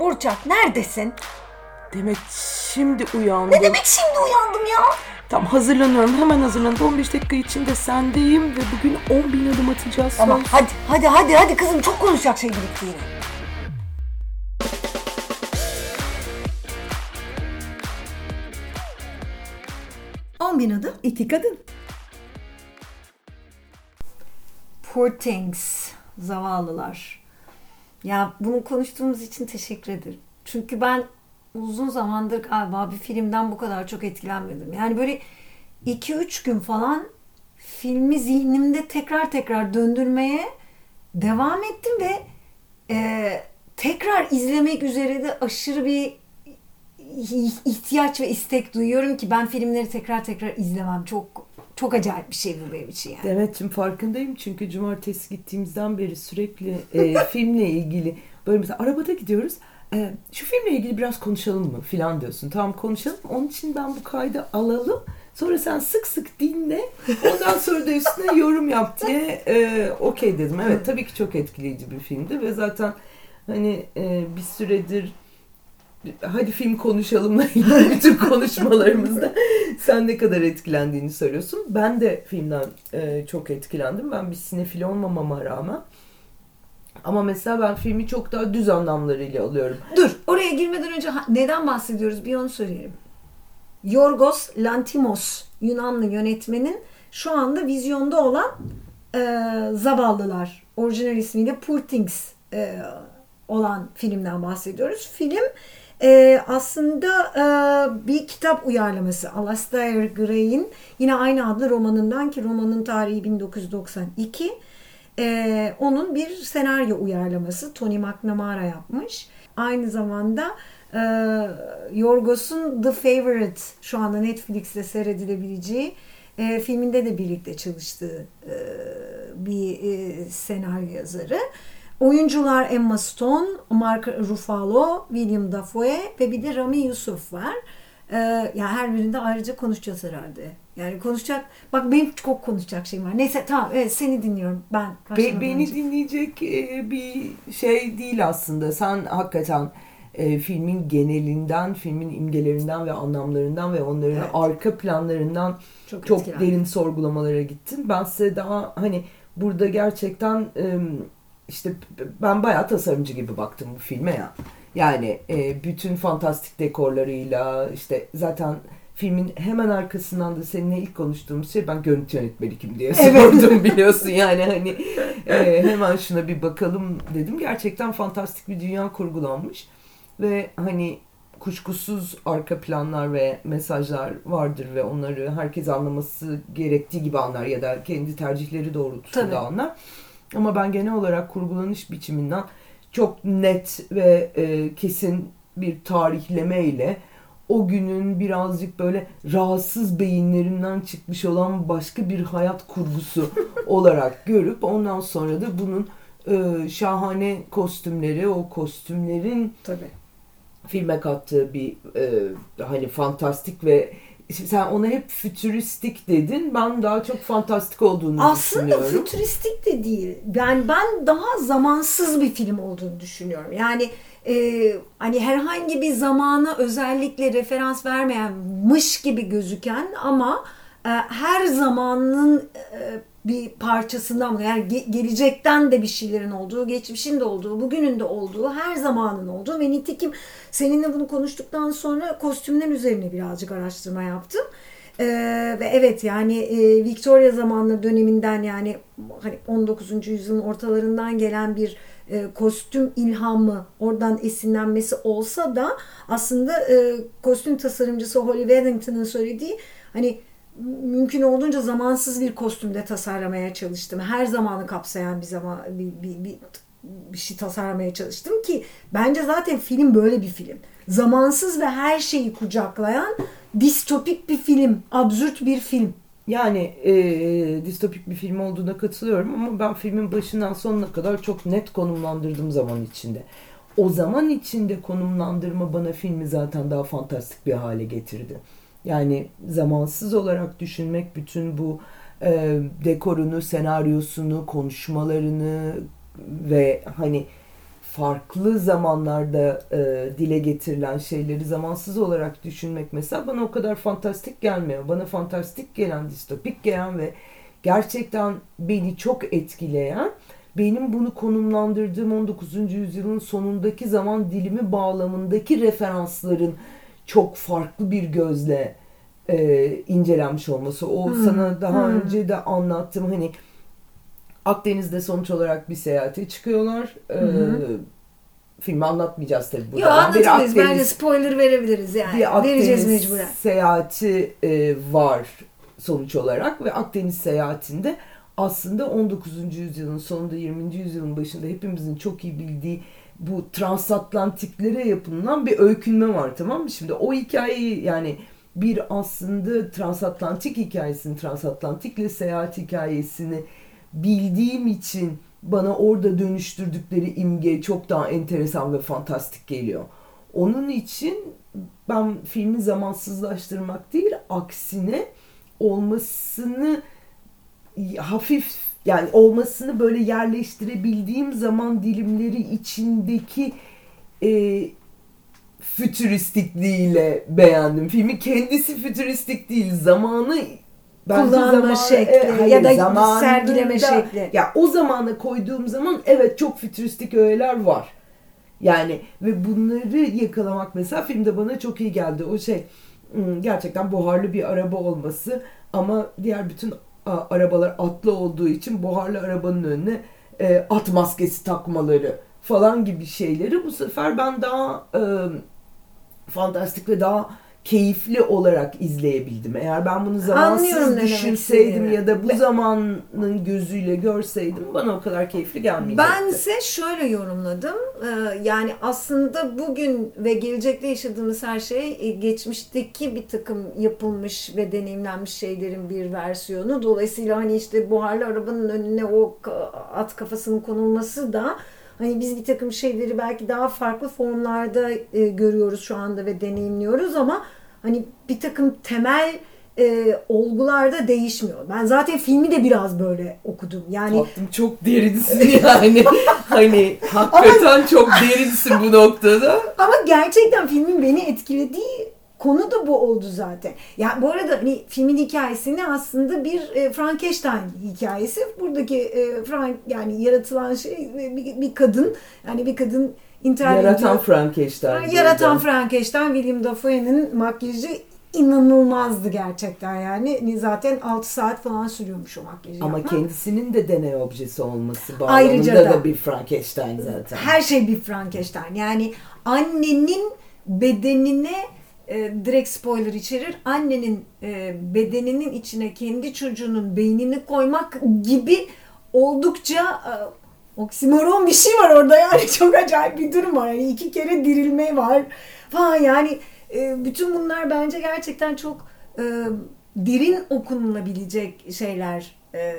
Burçak neredesin? Demek şimdi uyandım. Ne demek şimdi uyandım ya? Tam hazırlanıyorum. Hemen hazırlandım. 15 dakika içinde sendeyim ve bugün 10 bin adım atacağız. Tamam Söz. hadi hadi hadi hadi kızım çok konuşacak şey birikti yine. On bin adım. İki kadın. Poor things. Zavallılar. Ya bunu konuştuğumuz için teşekkür ederim. Çünkü ben uzun zamandır galiba bir filmden bu kadar çok etkilenmedim. Yani böyle 2-3 gün falan filmi zihnimde tekrar tekrar döndürmeye devam ettim ve e, tekrar izlemek üzere de aşırı bir ihtiyaç ve istek duyuyorum ki ben filmleri tekrar tekrar izlemem. Çok çok acayip bir şey bu benim için yani. Demet'ciğim farkındayım çünkü cumartesi gittiğimizden beri sürekli e, filmle ilgili böyle mesela arabada gidiyoruz. E, şu filmle ilgili biraz konuşalım mı filan diyorsun. Tamam konuşalım. Onun için ben bu kaydı alalım. Sonra sen sık sık dinle. Ondan sonra da üstüne yorum yap diye e, okey dedim. Evet tabii ki çok etkileyici bir filmdi ve zaten hani e, bir süredir hadi film konuşalımla ilgili bütün konuşmalarımızda sen ne kadar etkilendiğini söylüyorsun. Ben de filmden e, çok etkilendim. Ben bir sinefil olmamama rağmen. Ama mesela ben filmi çok daha düz anlamlarıyla alıyorum. Dur oraya girmeden önce neden bahsediyoruz bir onu söyleyelim. Yorgos Lantimos Yunanlı yönetmenin şu anda vizyonda olan e, Zavallılar orijinal ismiyle Poor Things e, olan filmden bahsediyoruz. Film e, aslında e, bir kitap uyarlaması. Alastair Gray'in yine aynı adlı romanından ki romanın tarihi 1992. E, onun bir senaryo uyarlaması. Tony McNamara yapmış. Aynı zamanda e, Yorgos'un The Favorite şu anda Netflix'te seyredilebileceği e, filminde de birlikte çalıştığı e, bir e, senaryo yazarı. Oyuncular Emma Stone, Mark Ruffalo, William Dafoe ve bir de Rami Yusuf var. Ee, yani her birinde ayrıca konuşacağız herhalde. Yani konuşacak, bak benim çok konuşacak şeyim var. Neyse tamam evet seni dinliyorum. Ben Be- beni önce. dinleyecek e, bir şey değil aslında. Sen hakikaten e, filmin genelinden, filmin imgelerinden ve anlamlarından ve onların Evet. arka planlarından Çok çok, etkilendim. derin sorgulamalara gittin. Ben size daha hani burada gerçekten e, işte ben bayağı tasarımcı gibi baktım bu filme ya. Yani e, bütün fantastik dekorlarıyla işte zaten filmin hemen arkasından da seninle ilk konuştuğumuz şey ben görüntü yönetmeni kim diye Evet. sordum biliyorsun yani hani e, hemen şuna bir bakalım dedim. Gerçekten fantastik bir dünya kurgulanmış ve hani kuşkusuz arka planlar ve mesajlar vardır ve onları herkes anlaması gerektiği gibi anlar ya da kendi tercihleri doğrultusunda Tabii. anlar. Ama ben genel olarak kurgulanış biçiminden çok net ve e, kesin bir tarihleme ile o günün birazcık böyle rahatsız beyinlerinden çıkmış olan başka bir hayat kurgusu olarak görüp ondan sonra da bunun e, şahane kostümleri, o kostümlerin Tabii. filme kattığı bir e, hani fantastik ve sen ona hep fütüristik dedin. Ben daha çok fantastik olduğunu Aslında düşünüyorum. fütüristik de değil. Yani ben daha zamansız bir film olduğunu düşünüyorum. Yani e, hani herhangi bir zamana özellikle referans vermeyenmiş gibi gözüken ama her zamanın e, bir parçasından yani ge- gelecekten de bir şeylerin olduğu, geçmişin de olduğu, bugünün de olduğu, her zamanın olduğu ve nitekim seninle bunu konuştuktan sonra kostümler üzerine birazcık araştırma yaptım. Ee, ve evet yani e, Victoria zamanları döneminden yani hani 19. yüzyılın ortalarından gelen bir e, kostüm ilhamı oradan esinlenmesi olsa da aslında e, kostüm tasarımcısı Holly Weddington'ın söylediği hani mümkün olduğunca zamansız bir kostümde tasarlamaya çalıştım. Her zamanı kapsayan bir zaman bir, bir, bir, bir şey tasarlamaya çalıştım ki bence zaten film böyle bir film. Zamansız ve her şeyi kucaklayan distopik bir film, absürt bir film. Yani e, distopik bir film olduğuna katılıyorum ama ben filmin başından sonuna kadar çok net konumlandırdım zaman içinde. O zaman içinde konumlandırma bana filmi zaten daha fantastik bir hale getirdi. Yani zamansız olarak düşünmek bütün bu e, dekorunu, senaryosunu, konuşmalarını ve hani farklı zamanlarda e, dile getirilen şeyleri zamansız olarak düşünmek mesela bana o kadar fantastik gelmiyor. Bana fantastik gelen, distopik gelen ve gerçekten beni çok etkileyen benim bunu konumlandırdığım 19. yüzyılın sonundaki zaman dilimi bağlamındaki referansların çok farklı bir gözle e, incelenmiş olması. O Hmm, sana daha hmm. önce de anlattım hani Akdeniz'de sonuç olarak bir seyahate çıkıyorlar. E, hı. filmi anlatmayacağız tabii burada. Yo Bir anlatabiliriz. Bence spoiler verebiliriz yani. bir Akdeniz Vereceğiz mecburen. seyahati e, var sonuç olarak ve Akdeniz seyahatinde aslında 19. yüzyılın sonunda 20. yüzyılın başında hepimizin çok iyi bildiği bu transatlantiklere yapılan bir öykünme var tamam mı? Şimdi o hikayeyi yani bir aslında transatlantik hikayesini, transatlantikle seyahat hikayesini bildiğim için bana orada dönüştürdükleri imge çok daha enteresan ve fantastik geliyor. Onun için ben filmi zamansızlaştırmak değil, aksine olmasını hafif yani olmasını böyle yerleştirebildiğim zaman dilimleri içindeki e, fütüristikliğiyle beğendim. Filmi kendisi fütüristik değil, zamanı Kullanma zamanı- şekli e, hayır, ya da sergileme şekli. Ya o zamana koyduğum zaman evet çok fütüristik öğeler var. Yani ve bunları yakalamak mesela filmde bana çok iyi geldi. O şey hmm, gerçekten buharlı bir araba olması ama diğer bütün arabalar atlı olduğu için buharlı arabanın önüne e, at maskesi takmaları falan gibi şeyleri. Bu sefer ben daha e, fantastik ve daha keyifli olarak izleyebildim. Eğer ben bunu Anlıyorum zamansız ne demek düşünseydim istediğini. ya da bu zamanın gözüyle görseydim bana o kadar keyifli gelmeyecekti. Bense şöyle yorumladım. Ee, Yani aslında bugün ve gelecekte yaşadığımız her şey e, geçmişteki bir takım yapılmış ve deneyimlenmiş şeylerin bir versiyonu. Dolayısıyla hani işte buharlı arabanın önüne o ka- at kafasının konulması da hani biz bir takım şeyleri belki daha farklı formlarda e, görüyoruz şu anda ve deneyimliyoruz ama hani bir takım temel e, olgularda değişmiyor. Ben zaten filmi de biraz böyle okudum. Yani Tatlım çok derinsin yani. hani hakikaten çok derinsin bu noktada. Ama gerçekten filmin beni etkilediği konu da bu oldu zaten. Ya bu arada hani filmin hikayesini aslında bir e, Frankenstein hikayesi. Buradaki e, Frank yani yaratılan şey e, bir, bir kadın yani bir kadın intihar Yaratan ediyor. Frankenstein. Yaratan. Frankenstein William Dafoe'nin makyajı inanılmazdı gerçekten yani. Zaten 6 saat falan sürüyormuş o makyajı Ama yapmak. kendisinin de deney objesi olması Ayrıca bağlamında da. da bir Frankenstein zaten. Her şey bir Frankenstein. Yani annenin bedenine e, direkt spoiler içerir. Annenin e, bedeninin içine kendi çocuğunun beynini koymak gibi oldukça e, oksimoron bir şey var orada yani çok acayip bir durum var. Yani iki kere dirilme var falan yani e, bütün bunlar bence gerçekten çok e, derin okunulabilecek şeyler. E,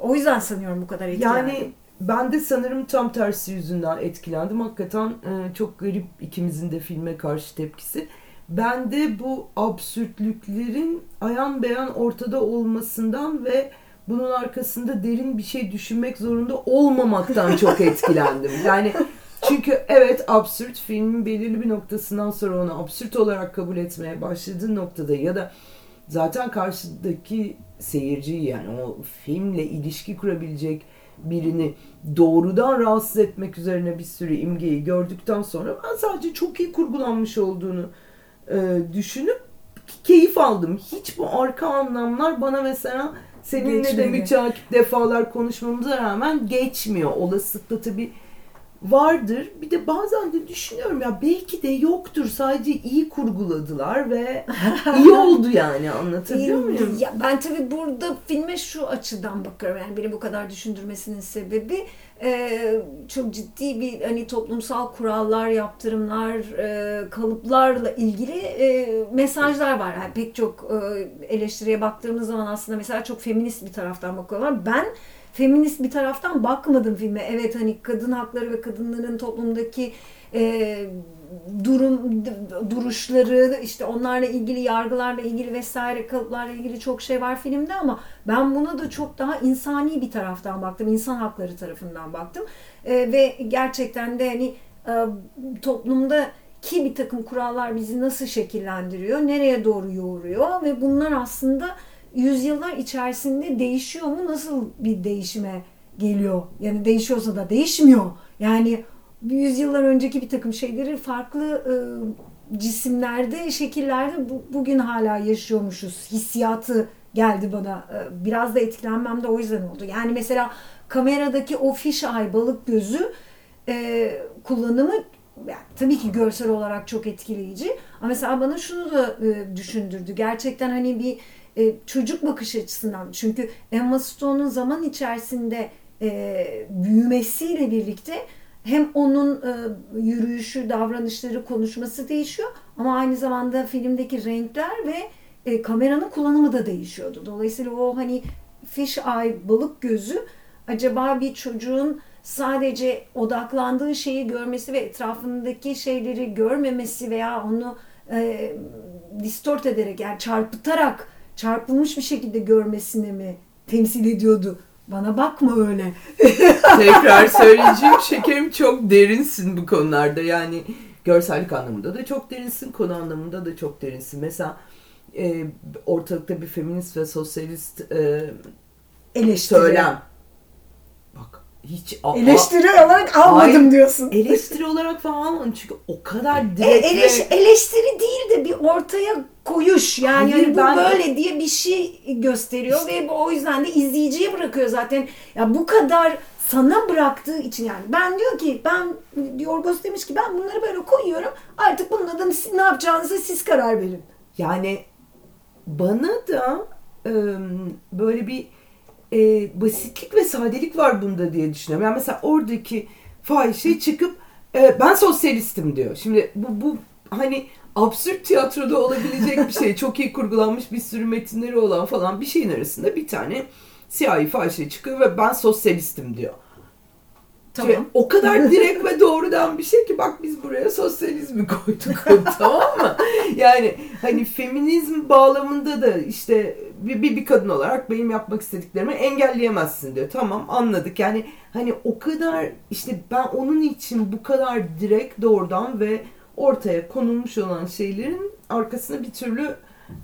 o yüzden sanıyorum bu kadar etkilendim. Yani ben de sanırım tam tersi yüzünden etkilendim. Hakikaten e, çok garip ikimizin de filme karşı tepkisi. Ben de bu absürtlüklerin ayan beyan ortada olmasından ve bunun arkasında derin bir şey düşünmek zorunda olmamaktan çok etkilendim. Yani çünkü evet absürt filmin belirli bir noktasından sonra onu absürt olarak kabul etmeye başladığı noktada ya da zaten karşıdaki seyirciyi yani o filmle ilişki kurabilecek birini doğrudan rahatsız etmek üzerine bir sürü imgeyi gördükten sonra ben sadece çok iyi kurgulanmış olduğunu e, düşünüp keyif aldım. Hiç bu arka anlamlar bana mesela seninle de Geçmedi. müteakip defalar konuşmamıza rağmen geçmiyor. Olasılıkla tabii vardır. Bir de bazen de düşünüyorum ya belki de yoktur. Sadece iyi kurguladılar ve iyi oldu yani anlatabiliyor muyum? Ya ben tabii burada filme şu açıdan bakıyorum. Yani beni bu kadar düşündürmesinin sebebi e, çok ciddi bir hani toplumsal kurallar, yaptırımlar, e, kalıplarla ilgili e, mesajlar var. Yani pek çok e, eleştiriye baktığımız zaman aslında mesela çok feminist bir taraftan bakıyorlar. Ben feminist bir taraftan bakmadım filme. Evet hani kadın hakları ve kadınların toplumdaki e, durum duruşları işte onlarla ilgili yargılarla ilgili vesaire kalıplarla ilgili çok şey var filmde ama ben buna da çok daha insani bir taraftan baktım insan hakları tarafından baktım E, ve gerçekten de hani e, toplumda ki bir takım kurallar bizi nasıl şekillendiriyor, nereye doğru yoğuruyor ve bunlar aslında yüzyıllar içerisinde değişiyor mu, nasıl bir değişime geliyor? Yani değişiyorsa da değişmiyor. Yani yüzyıllar önceki bir takım şeyleri farklı e, cisimlerde, şekillerde bu, bugün hala yaşıyormuşuz. Hissiyatı geldi bana. E, biraz da etkilenmem de o yüzden oldu. Yani mesela kameradaki o ay balık gözü e, kullanımı yani tabii ki görsel olarak çok etkileyici. Ama mesela bana şunu da e, düşündürdü. Gerçekten hani bir e, çocuk bakış açısından. Çünkü Emma Stone'un zaman içerisinde e, büyümesiyle birlikte hem onun e, yürüyüşü, davranışları, konuşması değişiyor ama aynı zamanda filmdeki renkler ve e, kameranın kullanımı da değişiyordu. Dolayısıyla o hani fish eye, balık gözü acaba bir çocuğun sadece odaklandığı şeyi görmesi ve etrafındaki şeyleri görmemesi veya onu e, distort ederek yani çarpıtarak çarpılmış bir şekilde görmesini mi temsil ediyordu? Bana bakma öyle. Tekrar söyleyeceğim şekerim çok derinsin bu konularda. Yani görsellik anlamında da çok derinsin, konu anlamında da çok derinsin. Mesela e, ortalıkta bir feminist ve sosyalist e, Eleştiri. söylem. Bak hiç a- Eleştiri olarak almadım Hayır, diyorsun. eleştiri olarak falan almadım çünkü o kadar E, direkt ve- eleş- eleştiri değil de bir ortaya koyuş yani Hayır, hani bu ben- böyle diye bir şey gösteriyor ve o yüzden de izleyiciye bırakıyor zaten. Ya bu kadar sana bıraktığı için yani ben diyor ki ben Yorgos demiş ki ben bunları böyle koyuyorum artık bunun adını siz ne yapacağınıza siz karar verin. Yani bana da e, böyle bir e, basitlik ve sadelik var bunda diye düşünüyorum. Yani mesela oradaki fahişe çıkıp e, ben sosyalistim diyor. Şimdi bu, bu hani absürt tiyatroda olabilecek bir şey. Çok iyi kurgulanmış bir sürü metinleri olan falan bir şeyin arasında bir tane siyahi fahişe çıkıyor ve ben sosyalistim diyor. Ve o kadar direkt ve doğrudan bir şey ki bak biz buraya sosyalizmi koyduk tamam mı? Yani hani feminizm bağlamında da işte bir, bir, bir kadın olarak benim yapmak istediklerimi engelleyemezsin diyor. Tamam anladık yani hani o kadar işte ben onun için bu kadar direkt doğrudan ve ortaya konulmuş olan şeylerin arkasına bir türlü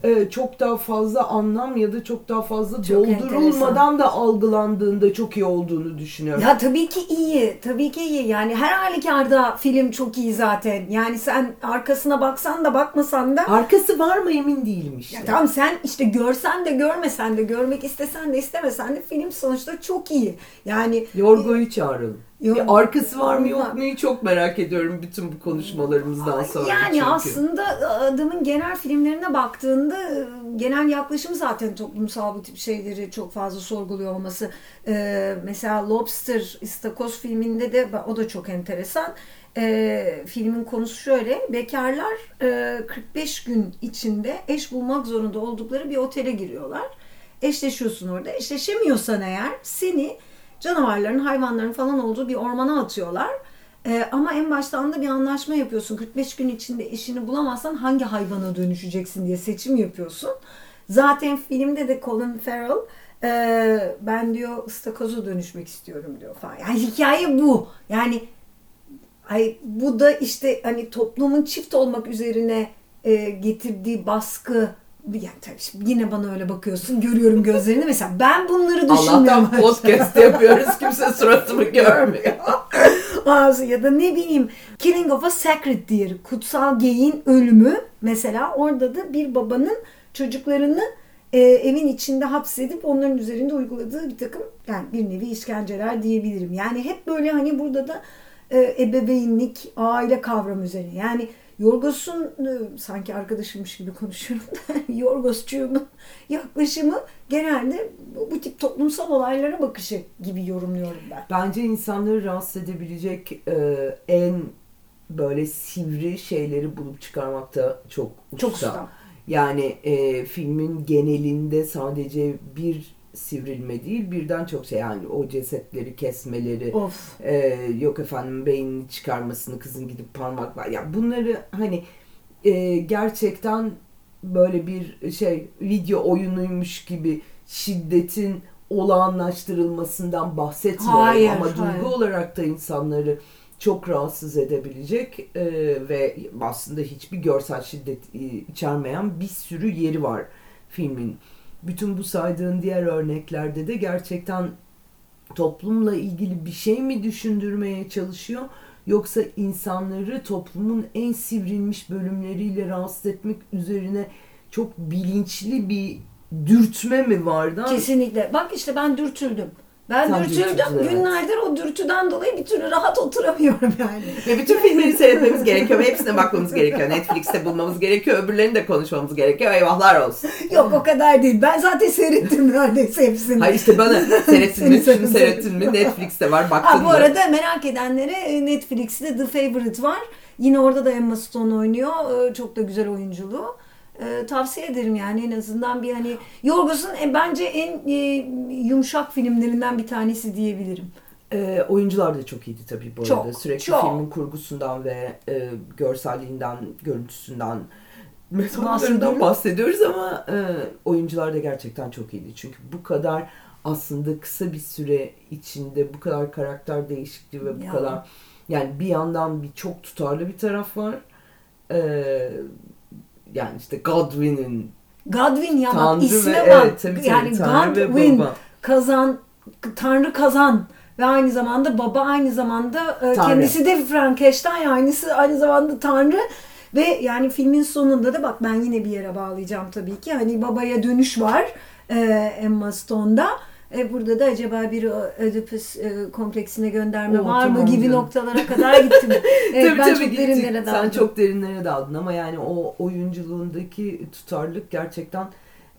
e, çok daha fazla anlam ya da çok daha fazla Çok doldurulmadan da algılandığında çok iyi olduğunu düşünüyorum. Ya tabii ki iyi. Tabii ki iyi. Yani her halükarda film çok iyi zaten. Yani sen arkasına baksan da bakmasan da Arkası var mı emin değilim işte. Ya tamam sen işte görsen de görmesen de görmek istesen de istemesen de film sonuçta çok iyi. Yani Yorgo'yu çağıralım. Yor- Bir arkası var mı yok mu çok merak ediyorum bütün bu konuşmalarımızdan sonra. yani çünkü. aslında adamın genel filmlerine baktığında e, genel yaklaşımı zaten toplumsal bu tip şeyleri çok fazla sorguluyor olması. Ee, mesela Lobster, İstakoz filminde de o da çok enteresan. Ee, filmin konusu şöyle. Bekarlar e, 45 gün içinde eş bulmak zorunda oldukları bir otele giriyorlar. Eşleşiyorsun orada. Eşleşemiyorsan eğer seni canavarların, hayvanların falan olduğu bir ormana atıyorlar. Ee, ama en baştan da bir anlaşma yapıyorsun. 45 gün içinde eşini bulamazsan hangi hayvana dönüşeceksin diye seçim yapıyorsun. Zaten filmde de Colin Farrell e, ben diyor ıstakoza dönüşmek istiyorum diyor falan. Yani hikaye bu. Yani ay, bu da işte hani toplumun çift olmak üzerine e, getirdiği baskı yani tabii şimdi yine bana öyle bakıyorsun görüyorum gözlerini mesela ben bunları düşünmüyorum. Allah'tan podcast yapıyoruz kimse suratımı görmüyor. Ağzı ya da ne bileyim Killing of a Sacred Deer kutsal geyin ölümü mesela orada da bir babanın çocuklarını e, evin içinde hapsedip onların üzerinde uyguladığı bir takım yani bir nevi işkenceler diyebilirim. Yani hep böyle hani burada da e, ebeveynlik, aile kavramı üzerine. Yani Yorgos'un e, sanki arkadaşımmış gibi konuşuyorum da Yorgosçuğumun yaklaşımı genelde bu, bu tip toplumsal olaylara bakışı gibi yorumluyorum ben. Bence insanları rahatsız edebilecek e, en böyle sivri şeyleri bulup çıkarmakta çok usta. Çok usta. Yani e, filmin genelinde sadece bir sivrilme değil birden çok şey yani o cesetleri kesmeleri Of. e, yok efendim beynini çıkarmasını kızın gidip parmak var ya bunları hani e, gerçekten böyle bir şey video oyunuymuş gibi şiddetin olağanlaştırılmasından bahsetmiyorum Hayır, ama duygu hayır. olarak da insanları çok rahatsız edebilecek e, ve aslında hiçbir görsel şiddet e, içermeyen bir sürü yeri var filmin. Bütün bu saydığın diğer örneklerde de gerçekten toplumla ilgili bir şey mi düşündürmeye çalışıyor yoksa insanları toplumun en sivrilmiş bölümleriyle rahatsız etmek üzerine çok bilinçli bir dürtme mi vardı? Kesinlikle. Bak işte ben dürtüldüm. Ben dürtüldüm. evet. Günlerdir o dürtüden dolayı bir türlü rahat oturamıyorum yani. Ve bütün filmleri seyretmemiz gerekiyor ve hepsine bakmamız gerekiyor. Netflix'te bulmamız gerekiyor. Öbürlerini de konuşmamız gerekiyor. Eyvahlar olsun. Yok o kadar değil. Ben zaten seyrettim neredeyse hepsini. Hayır işte bana seyrettin mi? Şunu seyrettin mi? Netflix'te var. Baktın Ha, bu mı? arada merak edenlere e, Netflix'te The Favorite var. Yine orada da Emma Stone oynuyor. E, Çok da güzel oyunculuğu. E, tavsiye ederim yani en azından bir hani Yorgos'un e, bence en e, yumuşak filmlerinden bir tanesi diyebilirim. Ee, oyuncular da çok iyiydi tabii bu Çok, arada. Sürekli çok. filmin kurgusundan ve e, görselliğinden, görüntüsünden, metodlarından Bahsediyoruz. bahsediyoruz ama e, oyuncular da gerçekten çok iyiydi. Çünkü bu kadar aslında kısa bir süre içinde bu kadar karakter değişikliği ve bu Ya. kadar yani bir yandan bir çok tutarlı bir taraf var. Ee, yani işte Godwin'in Godwin ya bak Tanrı isme ve bak. evet tabii tabii yani Tanrı Godwin Baba. kazan Tanrı kazan ve aynı zamanda baba aynı zamanda e, Tanrı. kendisi de Frankenstein aynısı aynı zamanda Tanrı ve yani filmin sonunda da bak ben yine bir yere bağlayacağım tabii ki hani babaya dönüş var e, Emma Stone'da. E, burada da acaba bir Oedipus e, kompleksine gönderme Oo, var mı gibi canım. noktalara kadar gitti mi? Evet, tabii ben tabii çok gittik. derinlere daldım. Sen çok derinlere daldın ama yani o oyunculuğundaki tutarlılık gerçekten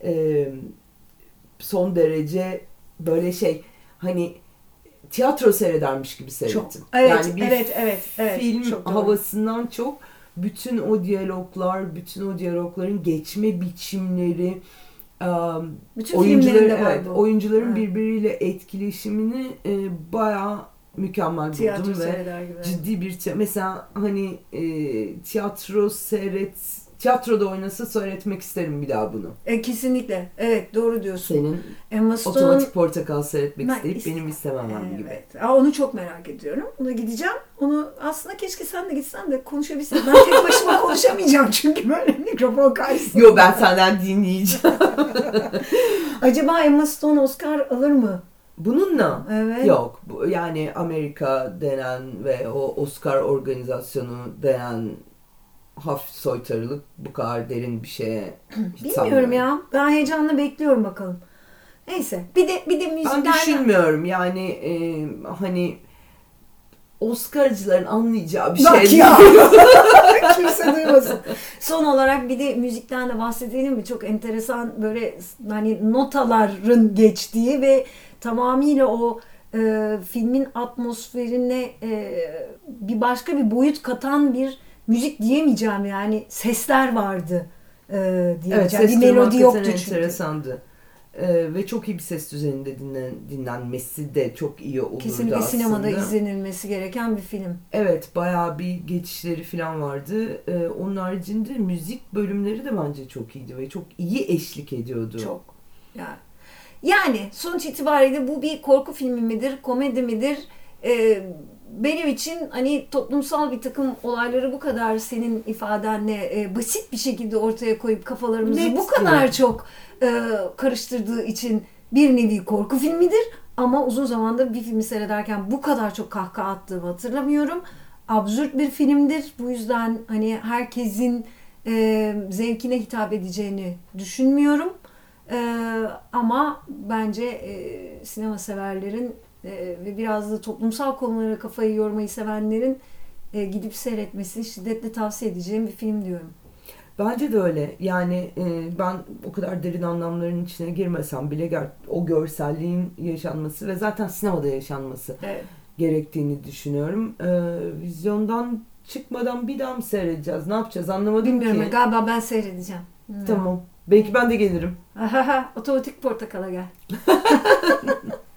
e, son derece böyle şey hani tiyatro seyredermiş gibi seyrettim. Çok. Evet, yani bir evet, evet, evet. film Çok doğru. havasından çok bütün o diyaloglar, bütün o diyalogların geçme biçimleri, Bütün var evet, bu. oyuncuların Evet. birbiriyle etkileşimini e, bayağı mükemmel Tiyatro buldum ve gibi. ciddi bir. Mesela hani e, tiyatro seyret, tiyatroda oynasa seyretmek isterim bir daha bunu. E, kesinlikle. Evet doğru diyorsun. Senin Emma Stone otomatik portakal seyretmek Ben isteyip is- benim istememem gibi. Evet. Aa, onu çok merak ediyorum. Ona gideceğim. Onu aslında keşke sen de gitsen de konuşabilsen. Ben tek başıma konuşamayacağım çünkü böyle mikrofon karşısında. Yo ben senden dinleyeceğim. Acaba Emma Stone Oscar alır mı? Bununla Evet. yok. Yani Amerika denen ve o Oscar organizasyonu denen hafif soytarılık bu kadar derin bir şeye Bilmiyorum ya. Ben heyecanla bekliyorum bakalım. Neyse. Bir de bir de Ben müzikten düşünmüyorum yani e, hani Oscar'cıların anlayacağı bir Bak şey ya. Kimse duymasın. Son olarak bir de müzikten de bahsedelim mi? Çok enteresan böyle hani notaların geçtiği ve tamamıyla o e, filmin atmosferine e, bir başka bir boyut katan bir müzik diyemeyeceğim yani sesler vardı e, Evet diyeceğim. ses bir melodi yoktu çünkü. enteresandı. E, ve çok iyi bir ses düzeninde dinlen, dinlenmesi de çok iyi olurdu Kesinlikle aslında. sinemada izlenilmesi gereken bir film. Evet bayağı bir geçişleri falan vardı. Ee, onun haricinde müzik bölümleri de bence çok iyiydi ve çok iyi eşlik ediyordu. Çok. Yani. Yani sonuç itibariyle bu bir korku filmi midir, komedi midir? Ee, benim için hani toplumsal bir takım olayları bu kadar senin ifadenle e, basit bir şekilde ortaya koyup kafalarımızı Net bu kadar diyor. çok e, karıştırdığı için bir nevi korku filmidir. Ama uzun zamandır bir filmi seyrederken bu kadar çok kahkaha attığımı hatırlamıyorum. Absürt bir filmdir. Bu yüzden hani herkesin e, zevkine hitap edeceğini düşünmüyorum. E, ama bence e, sinema severlerin ve biraz da toplumsal konulara kafayı yormayı sevenlerin e, gidip seyretmesini şiddetle tavsiye edeceğim bir film diyorum. Bence de öyle. Yani e, ben o kadar derin anlamların içine girmesem bile ger- o görselliğin yaşanması ve zaten sinemada yaşanması Evet. gerektiğini düşünüyorum. E, vizyondan çıkmadan bir daha mı seyredeceğiz? Ne yapacağız? Anlamadım Bilmiyorum ki. galiba ben seyredeceğim. Tamam. Belki ben de gelirim. Otomatik portakala gel.